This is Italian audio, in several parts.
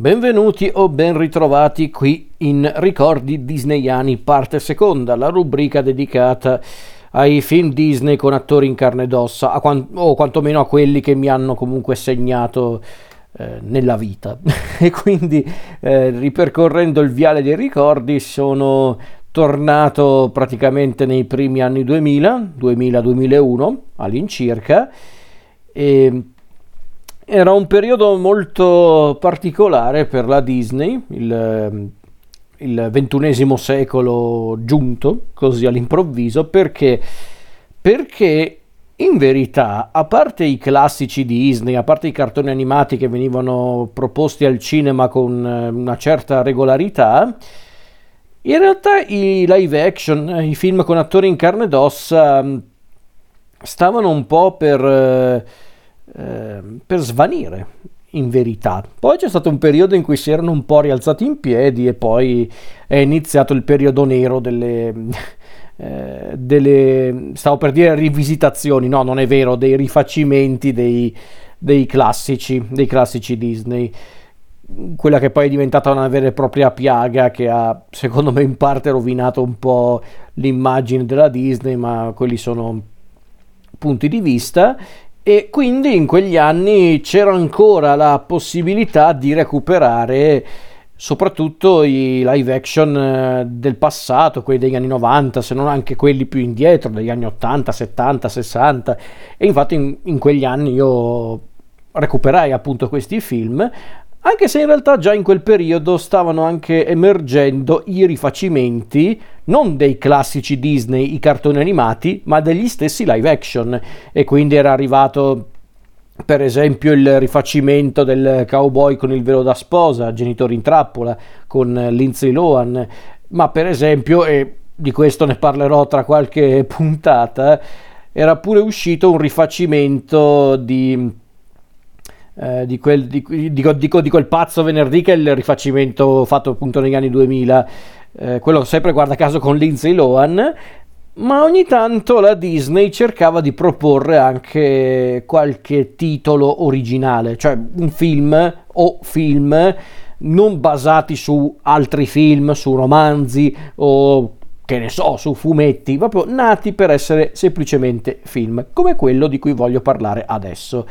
Benvenuti o ben ritrovati qui in Ricordi Disneyani parte seconda, la rubrica dedicata ai film Disney con attori in carne ed ossa, quant- o quantomeno a quelli che mi hanno comunque segnato eh, nella vita. e quindi eh, ripercorrendo il viale dei ricordi sono tornato praticamente nei primi anni 2000, 2000-2001 all'incirca, e era un periodo molto particolare per la Disney, il, il ventunesimo secolo giunto così all'improvviso, perché, perché in verità, a parte i classici Disney, a parte i cartoni animati che venivano proposti al cinema con eh, una certa regolarità, in realtà i live action, i film con attori in carne ed ossa, stavano un po' per eh, Ehm, per svanire in verità. Poi c'è stato un periodo in cui si erano un po' rialzati in piedi e poi è iniziato il periodo nero delle, eh, delle stavo per dire rivisitazioni, no, non è vero, dei rifacimenti dei, dei classici, dei classici Disney. Quella che poi è diventata una vera e propria piaga che ha, secondo me, in parte rovinato un po' l'immagine della Disney, ma quelli sono punti di vista e quindi in quegli anni c'era ancora la possibilità di recuperare soprattutto i live action eh, del passato, quelli degli anni 90, se non anche quelli più indietro, degli anni 80, 70, 60. E infatti in, in quegli anni io recuperai appunto questi film, anche se in realtà già in quel periodo stavano anche emergendo i rifacimenti non dei classici Disney, i cartoni animati, ma degli stessi live action. E quindi era arrivato per esempio il rifacimento del cowboy con il velo da sposa, genitori in trappola con Lindsay Lohan, ma per esempio, e di questo ne parlerò tra qualche puntata, era pure uscito un rifacimento di eh, di, quel, di, dico, di, quel pazzo venerdì che è il rifacimento fatto appunto negli anni 2000, eh, quello sempre guarda caso con Lindsay Lohan, ma ogni tanto la Disney cercava di proporre anche qualche titolo originale, cioè un film o film non basati su altri film, su romanzi o che ne so, su fumetti, proprio nati per essere semplicemente film, come quello di cui voglio parlare adesso.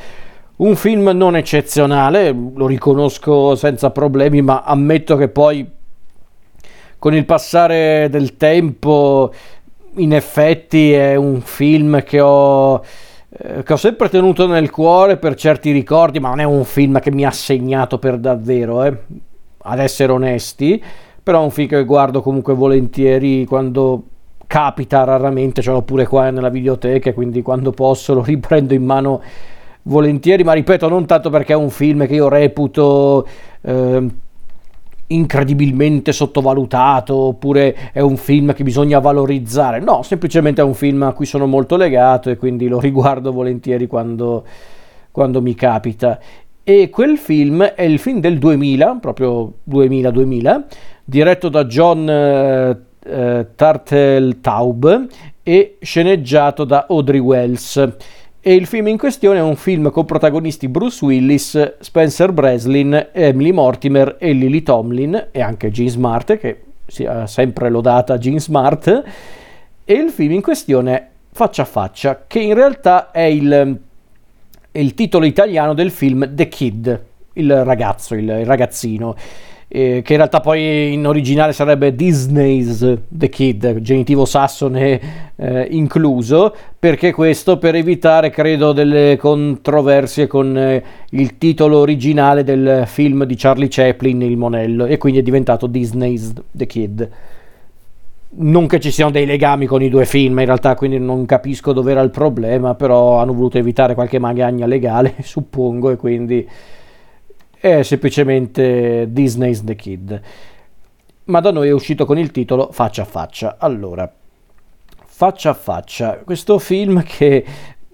Un film non eccezionale, lo riconosco senza problemi, ma ammetto che poi con il passare del tempo in effetti è un film che ho, eh, che ho sempre tenuto nel cuore per certi ricordi, ma non è un film che mi ha segnato per davvero, eh, ad essere onesti, però è un film che guardo comunque volentieri quando capita raramente, ce l'ho pure qua nella videoteca, quindi quando posso lo riprendo in mano volentieri, ma ripeto, non tanto perché è un film che io reputo eh, incredibilmente sottovalutato oppure è un film che bisogna valorizzare, no, semplicemente è un film a cui sono molto legato e quindi lo riguardo volentieri quando, quando mi capita. E quel film è il film del 2000, proprio 2000-2000, diretto da John eh, eh, Turteltaub e sceneggiato da Audrey Wells e il film in questione è un film con protagonisti Bruce Willis, Spencer Breslin, Emily Mortimer e Lily Tomlin e anche Gene Smart che si è sempre lodata Gene Smart. E il film in questione è Faccia a Faccia che in realtà è il, il titolo italiano del film The Kid, il ragazzo, il, il ragazzino eh, che in realtà poi in originale sarebbe Disney's The Kid, genitivo sassone eh, incluso, perché questo per evitare, credo, delle controversie con eh, il titolo originale del film di Charlie Chaplin, Il Monello, e quindi è diventato Disney's The Kid. Non che ci siano dei legami con i due film, in realtà, quindi non capisco dove era il problema, però hanno voluto evitare qualche magagna legale, suppongo, e quindi è semplicemente Disney's The Kid. Ma da noi è uscito con il titolo Faccia a Faccia. Allora, Faccia a Faccia, questo film che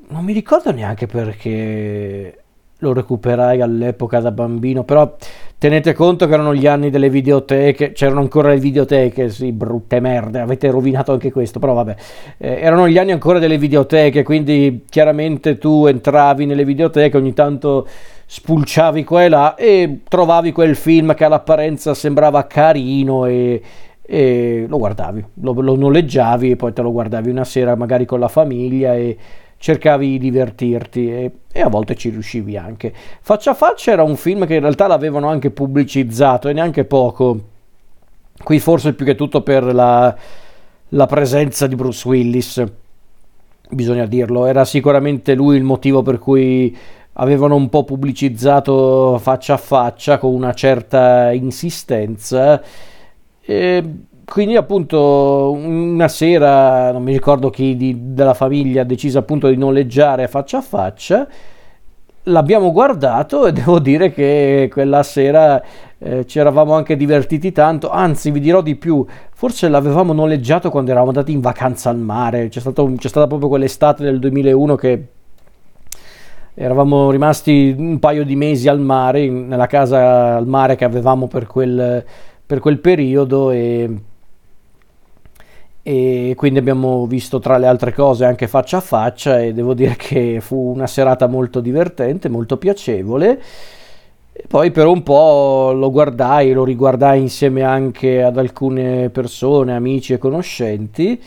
non mi ricordo neanche perché lo recuperai all'epoca da bambino, però tenete conto che erano gli anni delle videoteche, c'erano ancora le videoteche, sì, brutte merde, avete rovinato anche questo, però vabbè, eh, erano gli anni ancora delle videoteche, quindi chiaramente tu entravi nelle videoteche, ogni tanto spulciavi qua e là e trovavi quel film che all'apparenza sembrava carino e, e lo guardavi, lo, lo, noleggiavi e poi te lo guardavi una sera magari con la famiglia e cercavi di divertirti e, e, a volte ci riuscivi anche. Faccia a faccia era un film che in realtà l'avevano anche pubblicizzato e neanche poco, qui forse più che tutto per la, la presenza di Bruce Willis, bisogna dirlo, era sicuramente lui il motivo per cui avevano un po' pubblicizzato faccia a faccia con una certa insistenza. E quindi appunto una sera, non mi ricordo chi di, della famiglia ha deciso appunto di noleggiare faccia a faccia, l'abbiamo guardato e devo dire che quella sera eh, ci eravamo anche divertiti tanto, anzi vi dirò di più, forse l'avevamo noleggiato quando eravamo andati in vacanza al mare, c'è, stato, c'è stata proprio quell'estate del 2001 che eravamo rimasti un paio di mesi al mare, nella casa al mare che avevamo per quel, per quel periodo e, e quindi abbiamo visto tra le altre cose anche faccia a faccia e devo dire che fu una serata molto divertente, molto piacevole. E poi per un po' lo guardai, lo riguardai insieme anche ad alcune persone, amici e conoscenti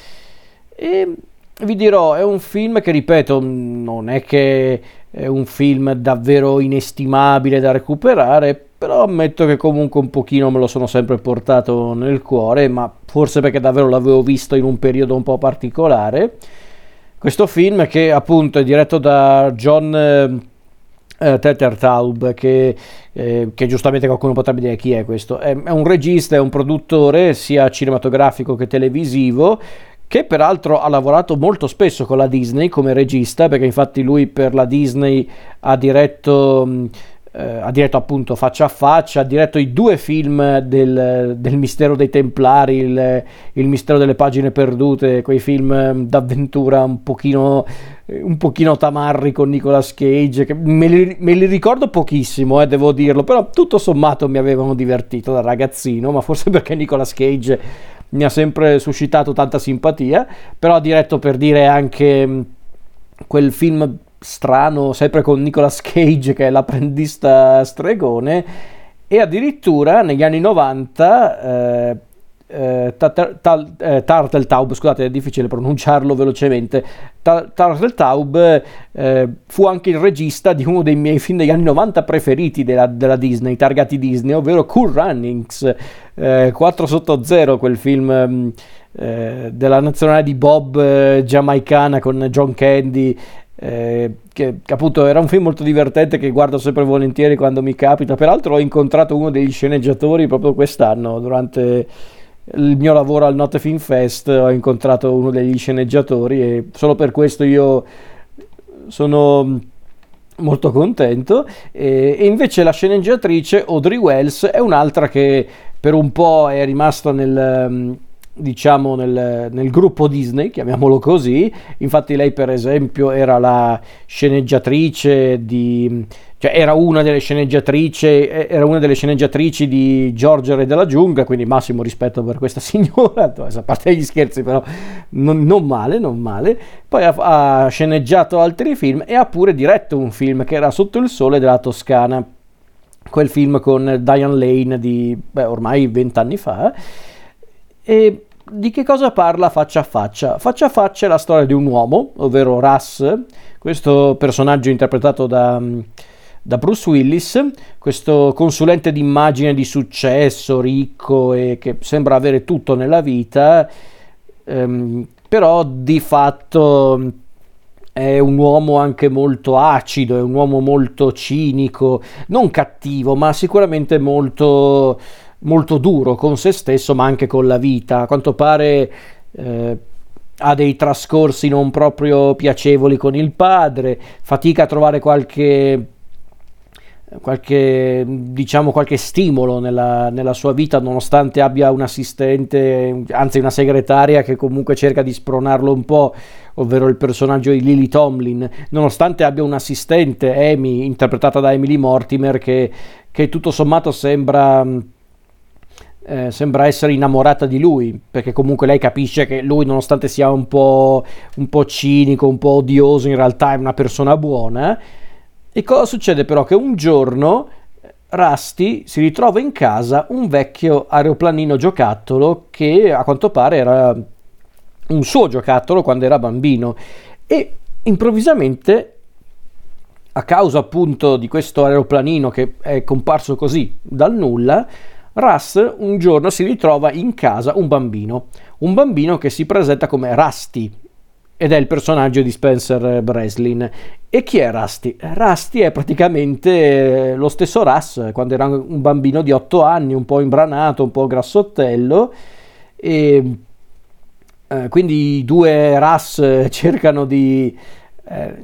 e vi dirò, è un film che ripeto, non è che è un film davvero inestimabile da recuperare, però ammetto che comunque un pochino me lo sono sempre portato nel cuore, ma forse perché davvero l'avevo visto in un periodo un po' particolare. Questo film che appunto è diretto da John eh, eh Tettertaub, che, eh, che, giustamente qualcuno potrebbe dire chi è questo. È, è un regista, è un produttore sia cinematografico che televisivo che peraltro ha lavorato molto spesso con la Disney come regista, perché infatti lui per la Disney ha diretto, eh, ha diretto appunto Faccia a Faccia, ha diretto i due film del, del Mistero dei Templari, il, il, Mistero delle Pagine Perdute, quei film d'avventura un pochino, un pochino tamarri con Nicolas Cage, che me li, me li ricordo pochissimo, eh, devo dirlo, però tutto sommato mi avevano divertito da ragazzino, ma forse perché Nicolas Cage mi ha sempre suscitato tanta simpatia, però diretto per dire anche mm, quel film strano, sempre con Nicolas Cage che è l'apprendista stregone, e addirittura negli anni 90 eh, eh, Turtletaub, scusate è difficile pronunciarlo velocemente, Turtletaub eh, fu anche il regista di uno dei miei film degli anni 90 preferiti della, della Disney, targati Disney, ovvero Cool Runnings, eh, 4 sotto 0, quel film mm, eh, della nazionale di Bob eh, giamaicana con John Candy eh, che, appunto era un film molto divertente che guardo sempre volentieri quando mi capita. Peraltro ho incontrato uno degli sceneggiatori proprio quest'anno durante il mio lavoro al Notte Film Fest ho incontrato uno degli sceneggiatori e solo per questo io sono molto contento e, e invece la sceneggiatrice Audrey Wells è un'altra che per un po' è rimasta nel diciamo nel, nel, gruppo Disney, chiamiamolo così. Infatti lei per esempio era la sceneggiatrice di cioè era una delle sceneggiatrici era una delle sceneggiatrici di Giorgio Re della giungla, quindi massimo rispetto per questa signora, a parte gli scherzi però non, non male, non male. Poi ha, ha sceneggiato altri film e ha pure diretto un film che era Sotto il sole della Toscana, quel film con Diane Lane di beh, ormai vent'anni fa. E di che cosa parla Faccia a Faccia? Faccia a Faccia è la storia di un uomo, ovvero Russ, questo personaggio interpretato da, da Bruce Willis, questo consulente d'immagine di successo, ricco e che sembra avere tutto nella vita, ehm, però di fatto è un uomo anche molto acido, è un uomo molto cinico, non cattivo, ma sicuramente molto molto duro con se stesso ma anche con la vita. A quanto pare eh, ha dei trascorsi non proprio piacevoli con il padre, fatica a trovare qualche qualche, diciamo, qualche stimolo nella, nella, sua vita, nonostante abbia un assistente, anzi una segretaria che comunque cerca di spronarlo un po', ovvero il personaggio di Lily Tomlin, nonostante abbia un assistente, Amy, interpretata da Emily Mortimer, che, che tutto sommato sembra eh, sembra essere innamorata di lui, perché comunque lei capisce che lui, nonostante sia un po', un po' cinico, un po' odioso, in realtà è una persona buona. E cosa succede però? Che un giorno Rusty si ritrova in casa un vecchio aeroplanino giocattolo che a quanto pare era un suo giocattolo quando era bambino. E improvvisamente a causa appunto di questo aeroplanino che è comparso così dal nulla Russ un giorno si ritrova in casa un bambino, un bambino che si presenta come Rusty ed è il personaggio di Spencer Breslin. E chi è Rusty? Rusty è praticamente lo stesso Russ, quando era un bambino di 8 anni, un po' imbranato, un po' grassottello, e eh, quindi i due Russ cercano di, eh,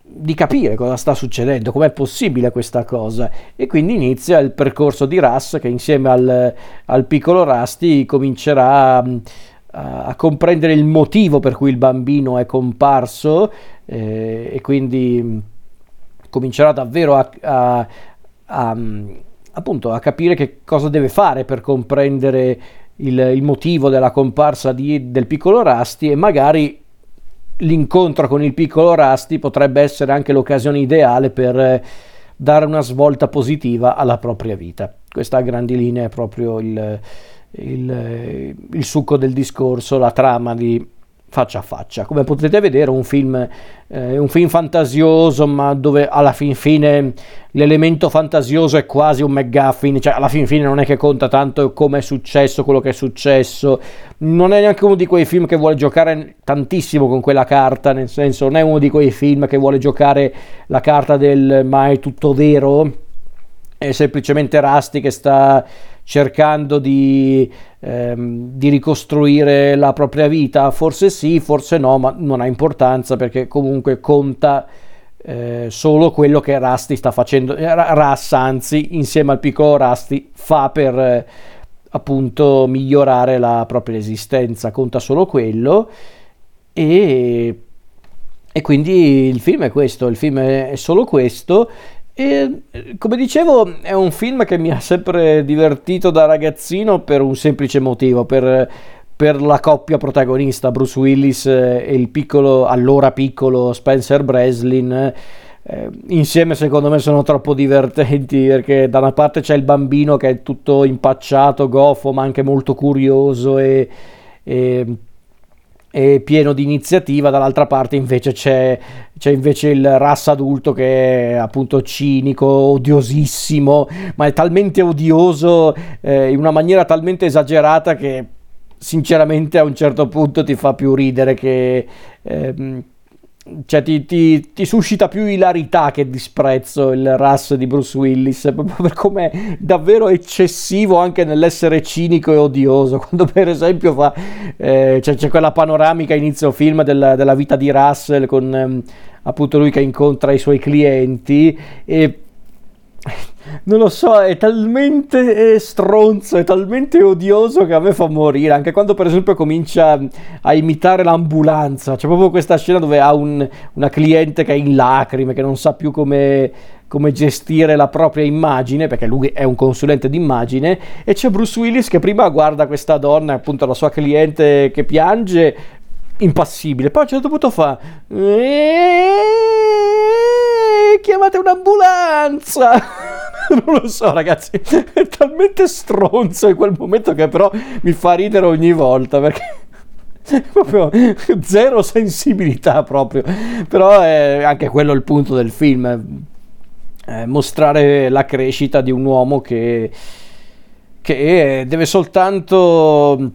di capire cosa sta succedendo, com'è possibile questa cosa, e quindi inizia il percorso di Russ che insieme al, al piccolo Rusty comincerà a comprendere il motivo per cui il bambino è comparso eh, e quindi mm, comincerà davvero a, a, a, mm, appunto, a capire che cosa deve fare per comprendere il, il motivo della comparsa di, del piccolo Rusty e magari l'incontro con il piccolo Rusty potrebbe essere anche l'occasione ideale per eh, dare una svolta positiva alla propria vita. Questa a grandi linee è proprio il, il, il succo del discorso, la trama di faccia a faccia. Come potete vedere, un film, eh, un film fantasioso, ma dove alla fin fine l'elemento fantasioso è quasi un McGuffin, cioè alla fin fine non è che conta tanto come è successo quello che è successo. Non è neanche uno di quei film che vuole giocare tantissimo con quella carta, nel senso, non è uno di quei film che vuole giocare la carta del ma è tutto vero. È semplicemente Rusty che sta cercando di, ehm, di, ricostruire la propria vita? Forse sì, forse no, ma non ha importanza perché comunque conta eh, solo quello che Rusty sta facendo. Eh, Russ, anzi, insieme al piccolo Rusty, fa per eh, appunto migliorare la propria esistenza, conta solo quello e, e quindi il film è questo, il film è solo questo e, come dicevo, è un film che mi ha sempre divertito da ragazzino per un semplice motivo, per, per la coppia protagonista, Bruce Willis e il piccolo, allora piccolo Spencer Breslin. Eh, insieme secondo me sono troppo divertenti perché da una parte c'è il bambino che è tutto impacciato, goffo, ma anche molto curioso e, e e pieno di iniziativa, dall'altra parte invece c'è, c'è invece il Ras adulto che è appunto cinico, odiosissimo, ma è talmente odioso eh, in una maniera talmente esagerata che sinceramente a un certo punto ti fa più ridere che... Eh, cioè ti, ti, ti, suscita più ilarità che disprezzo il Russ di Bruce Willis, proprio per come davvero eccessivo anche nell'essere cinico e odioso, quando per esempio fa, eh, cioè, c'è quella panoramica inizio film della, della vita di Russell con ehm, appunto lui che incontra i suoi clienti e non lo so, è talmente eh, stronzo, è talmente odioso che a me fa morire. Anche quando, per esempio, comincia a imitare l'ambulanza. C'è proprio questa scena dove ha un, una cliente che è in lacrime, che non sa più come, come gestire la propria immagine, perché lui è un consulente d'immagine. E c'è Bruce Willis che prima guarda questa donna, appunto la sua cliente che piange, impassibile. Poi a un certo punto fa. Chiamate un'ambulanza! non lo so, ragazzi. È talmente stronzo in quel momento che però mi fa ridere ogni volta perché. proprio zero sensibilità proprio però è anche quello il punto del film mostrare la crescita di un uomo che, che deve soltanto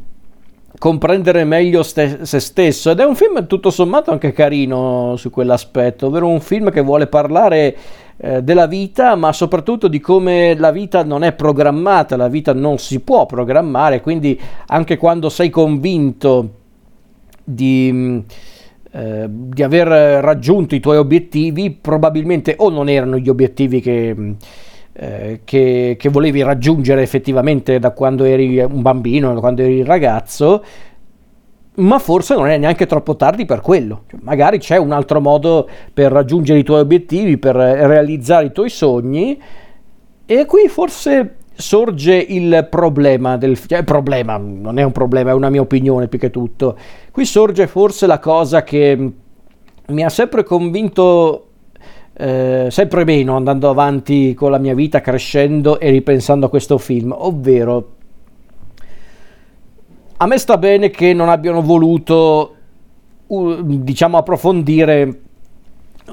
comprendere meglio ste- se stesso. Ed è un film tutto sommato anche carino su quell'aspetto, ovvero un film che vuole parlare eh, della vita, ma soprattutto di come la vita non è programmata, la vita non si può programmare, quindi anche quando sei convinto di, mm, eh, di aver raggiunto i tuoi obiettivi, probabilmente o non erano gli obiettivi che mm, eh, che, che, volevi raggiungere effettivamente da quando eri un bambino, da quando eri ragazzo, ma forse non è neanche troppo tardi per quello. Cioè, magari c'è un altro modo per raggiungere i tuoi obiettivi, per realizzare i tuoi sogni, e qui forse sorge il problema del cioè, problema, non è un problema, è una mia opinione più che tutto. Qui sorge forse la cosa che mi ha sempre convinto eh, sempre meno andando avanti con la mia vita, crescendo e ripensando a questo film, ovvero a me sta bene che non abbiano voluto diciamo approfondire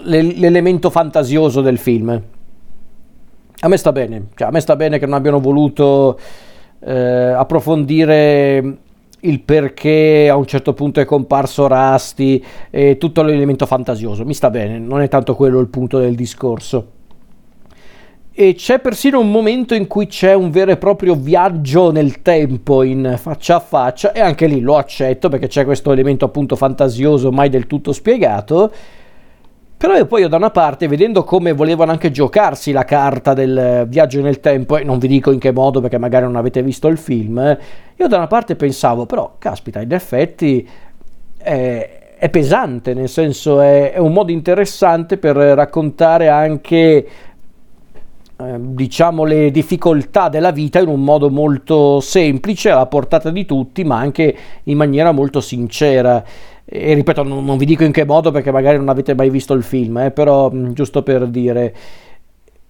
l'elemento fantasioso del film. A me sta bene, cioè, a me sta bene che non abbiano voluto eh, approfondire il perché a un certo punto è comparso Rusty e tutto l'elemento fantasioso. Mi sta bene, non è tanto quello il punto del discorso. E c'è persino un momento in cui c'è un vero e proprio viaggio nel tempo in faccia a faccia e anche lì lo accetto perché c'è questo elemento appunto fantasioso mai del tutto spiegato però io poi da una parte, vedendo come volevano anche giocarsi la carta del viaggio nel tempo, e non vi dico in che modo perché magari non avete visto il film, io da una parte pensavo, però, caspita, in effetti è, è pesante, nel senso è, è, un modo interessante per raccontare anche eh, diciamo le difficoltà della vita in un modo molto semplice, alla portata di tutti, ma anche in maniera molto sincera e ripeto non, non, vi dico in che modo perché magari non avete mai visto il film eh, però mh, mm, giusto per dire.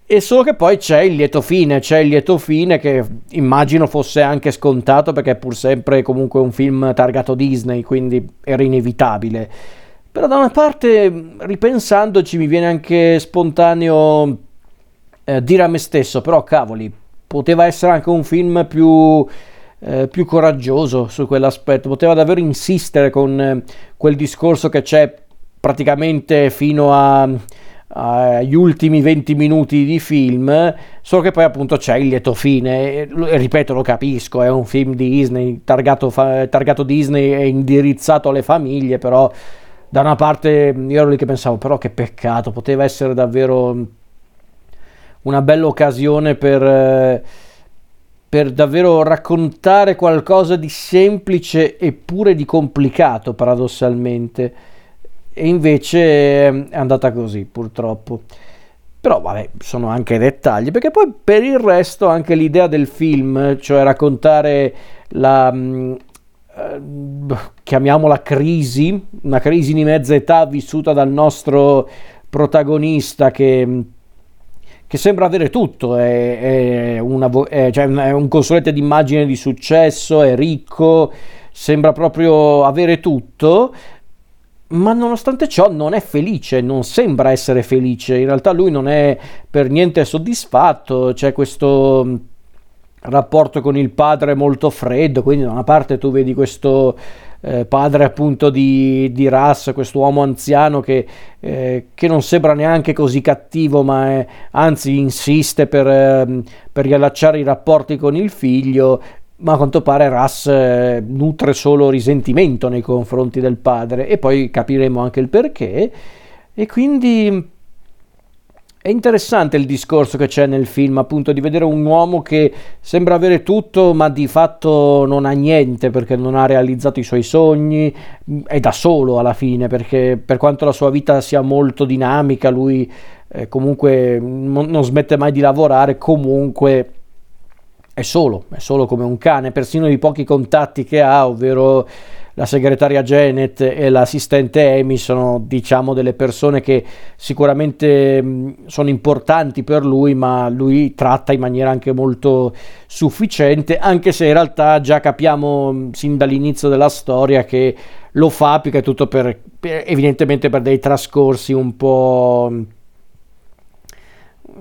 E solo che poi c'è il lieto fine c'è il lieto fine che immagino fosse anche scontato perché è pur sempre comunque un film targato Disney quindi era inevitabile. Però da una parte ripensandoci mi viene anche spontaneo eh, dire a me stesso però cavoli poteva essere anche un film più eh, più coraggioso su quell'aspetto, poteva davvero insistere con eh, quel discorso che c'è praticamente fino a, agli ultimi 20 minuti di film, solo che poi appunto c'è il lieto fine, e, ripeto lo capisco, è un film di Disney, targato, targato Disney e indirizzato alle famiglie, però da una parte io ero lì che pensavo però che peccato, poteva essere davvero una bella occasione per... Eh, per davvero raccontare qualcosa di semplice eppure di complicato paradossalmente. E invece ehm, è andata così purtroppo. Però vabbè sono anche dettagli perché poi per il resto anche l'idea del film cioè raccontare la mm, eh, chiamiamola crisi una crisi di mezza età vissuta dal nostro protagonista che mm, che sembra avere tutto, è, è, una, è, cioè è un consulente d'immagine di successo, è ricco, sembra proprio avere tutto, ma nonostante ciò non è felice, non sembra essere felice, in realtà lui non è per niente soddisfatto, c'è questo rapporto con il padre molto freddo, quindi da una parte tu vedi questo eh, padre appunto di, di Ras, questo uomo anziano che, eh, che, non sembra neanche così cattivo, ma è, anzi insiste per, eh, per riallacciare i rapporti con il figlio, ma a quanto pare Ras eh, nutre solo risentimento nei confronti del padre e poi capiremo anche il perché. E quindi è interessante il discorso che c'è nel film, appunto, di vedere un uomo che sembra avere tutto, ma di fatto non ha niente perché non ha realizzato i suoi sogni, è da solo alla fine, perché per quanto la sua vita sia molto dinamica, lui eh, comunque non, smette mai di lavorare, comunque è solo, è solo come un cane, persino i pochi contatti che ha, ovvero la segretaria Janet e l'assistente Amy sono diciamo delle persone che sicuramente mh, sono importanti per lui ma lui tratta in maniera anche molto sufficiente anche se in realtà già capiamo mh, sin dall'inizio della storia che lo fa più che tutto per, per evidentemente per dei trascorsi un po'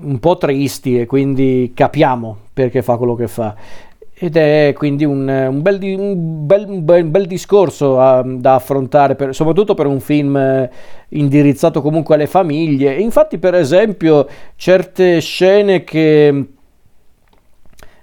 un po' tristi e quindi capiamo perché fa quello che fa ed è quindi un, un, bel, un, bel, bel, un bel, discorso uh, da affrontare, per, soprattutto per un film uh, indirizzato comunque alle famiglie. Infatti, per esempio, certe scene che,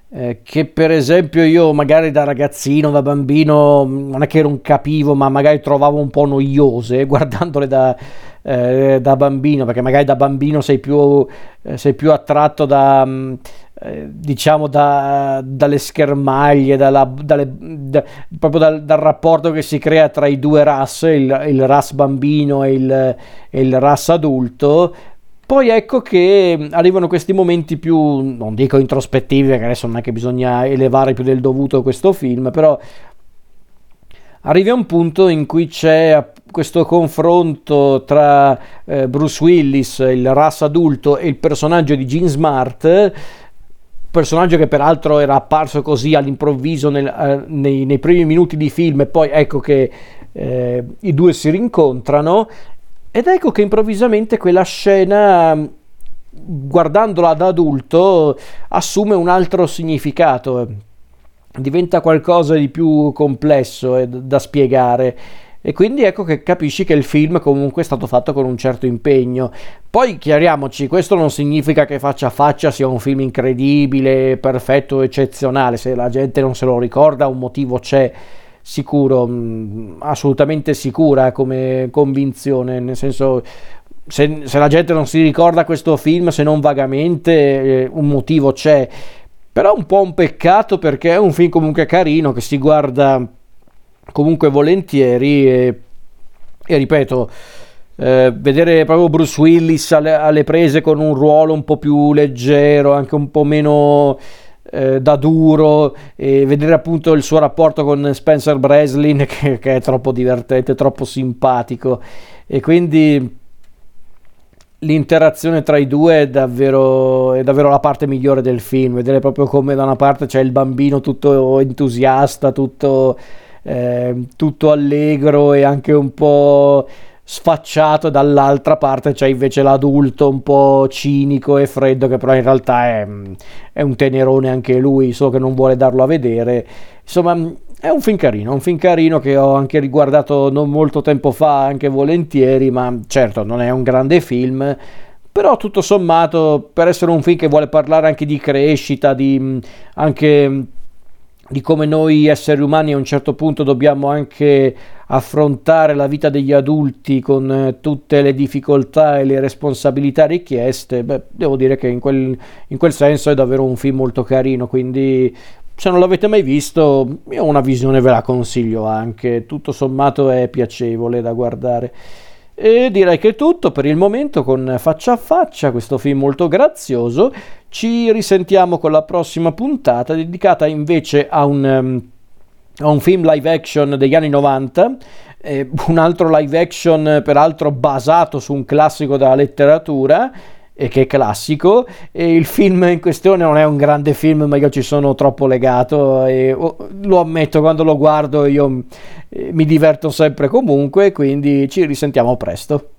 eh, che per esempio io magari da ragazzino, da bambino, non è che non capivo, ma magari trovavo un po' noiose guardandole da, eh, da bambino, perché magari da bambino sei più, eh, sei più attratto da... Mh, eh, diciamo da, dalle schermaglie, dalla, dalle, da, proprio dal, dal, rapporto che si crea tra i due RAS, il, il RAS bambino e il, il RAS adulto. Poi ecco che arrivano questi momenti più, non dico introspettivi, perché adesso non è che bisogna elevare più del dovuto questo film, però arrivi a un punto in cui c'è questo confronto tra eh, Bruce Willis, il ras adulto, e il personaggio di Gene Smart, personaggio che peraltro era apparso così all'improvviso nel, eh, nei, nei, primi minuti di film e poi ecco che eh, i due si rincontrano ed ecco che improvvisamente quella scena guardandola da adulto assume un altro significato. Diventa qualcosa di più complesso da spiegare. E quindi ecco che capisci che il film comunque è stato fatto con un certo impegno. Poi chiariamoci, questo non significa che faccia a faccia sia un film incredibile, perfetto, eccezionale, se la gente non se lo ricorda un motivo c'è sicuro, mm, assolutamente sicura come convinzione, nel senso se, se, la gente non si ricorda questo film, se non vagamente, eh, un motivo c'è. Però è un po' un peccato perché è un film comunque carino che si guarda comunque volentieri e, e ripeto, eh, vedere proprio Bruce Willis alle, alle, prese con un ruolo un po' più leggero, anche un po' meno eh, da duro, e vedere appunto il suo rapporto con Spencer Breslin che, che è troppo divertente, troppo simpatico. E quindi l'interazione tra i due è davvero, è davvero, la parte migliore del film, vedere proprio come da una parte c'è il bambino tutto entusiasta, tutto, eh, tutto allegro e anche un po' sfacciato, dall'altra parte c'è invece l'adulto un po' cinico e freddo che però in realtà è, è un tenerone anche lui, solo che non vuole darlo a vedere. Insomma, è un film carino, un film carino che ho anche riguardato non molto tempo fa, anche volentieri, ma certo non è un grande film, però tutto sommato per essere un film che vuole parlare anche di crescita, di, anche di come noi esseri umani a un certo punto dobbiamo anche affrontare la vita degli adulti con eh, tutte le difficoltà e le responsabilità richieste, beh, devo dire che in quel, in quel senso è davvero un film molto carino, quindi se non l'avete mai visto, io una visione ve la consiglio anche, tutto sommato è piacevole da guardare. E direi che è tutto per il momento con Faccia a Faccia, questo film molto grazioso. Ci risentiamo con la prossima puntata dedicata invece a un, um, a un film live action degli anni 90, eh, un altro live action peraltro basato su un classico della letteratura e che è classico e il film in questione non è un grande film ma io ci sono troppo legato e oh, lo ammetto quando lo guardo io eh, mi diverto sempre comunque quindi ci risentiamo presto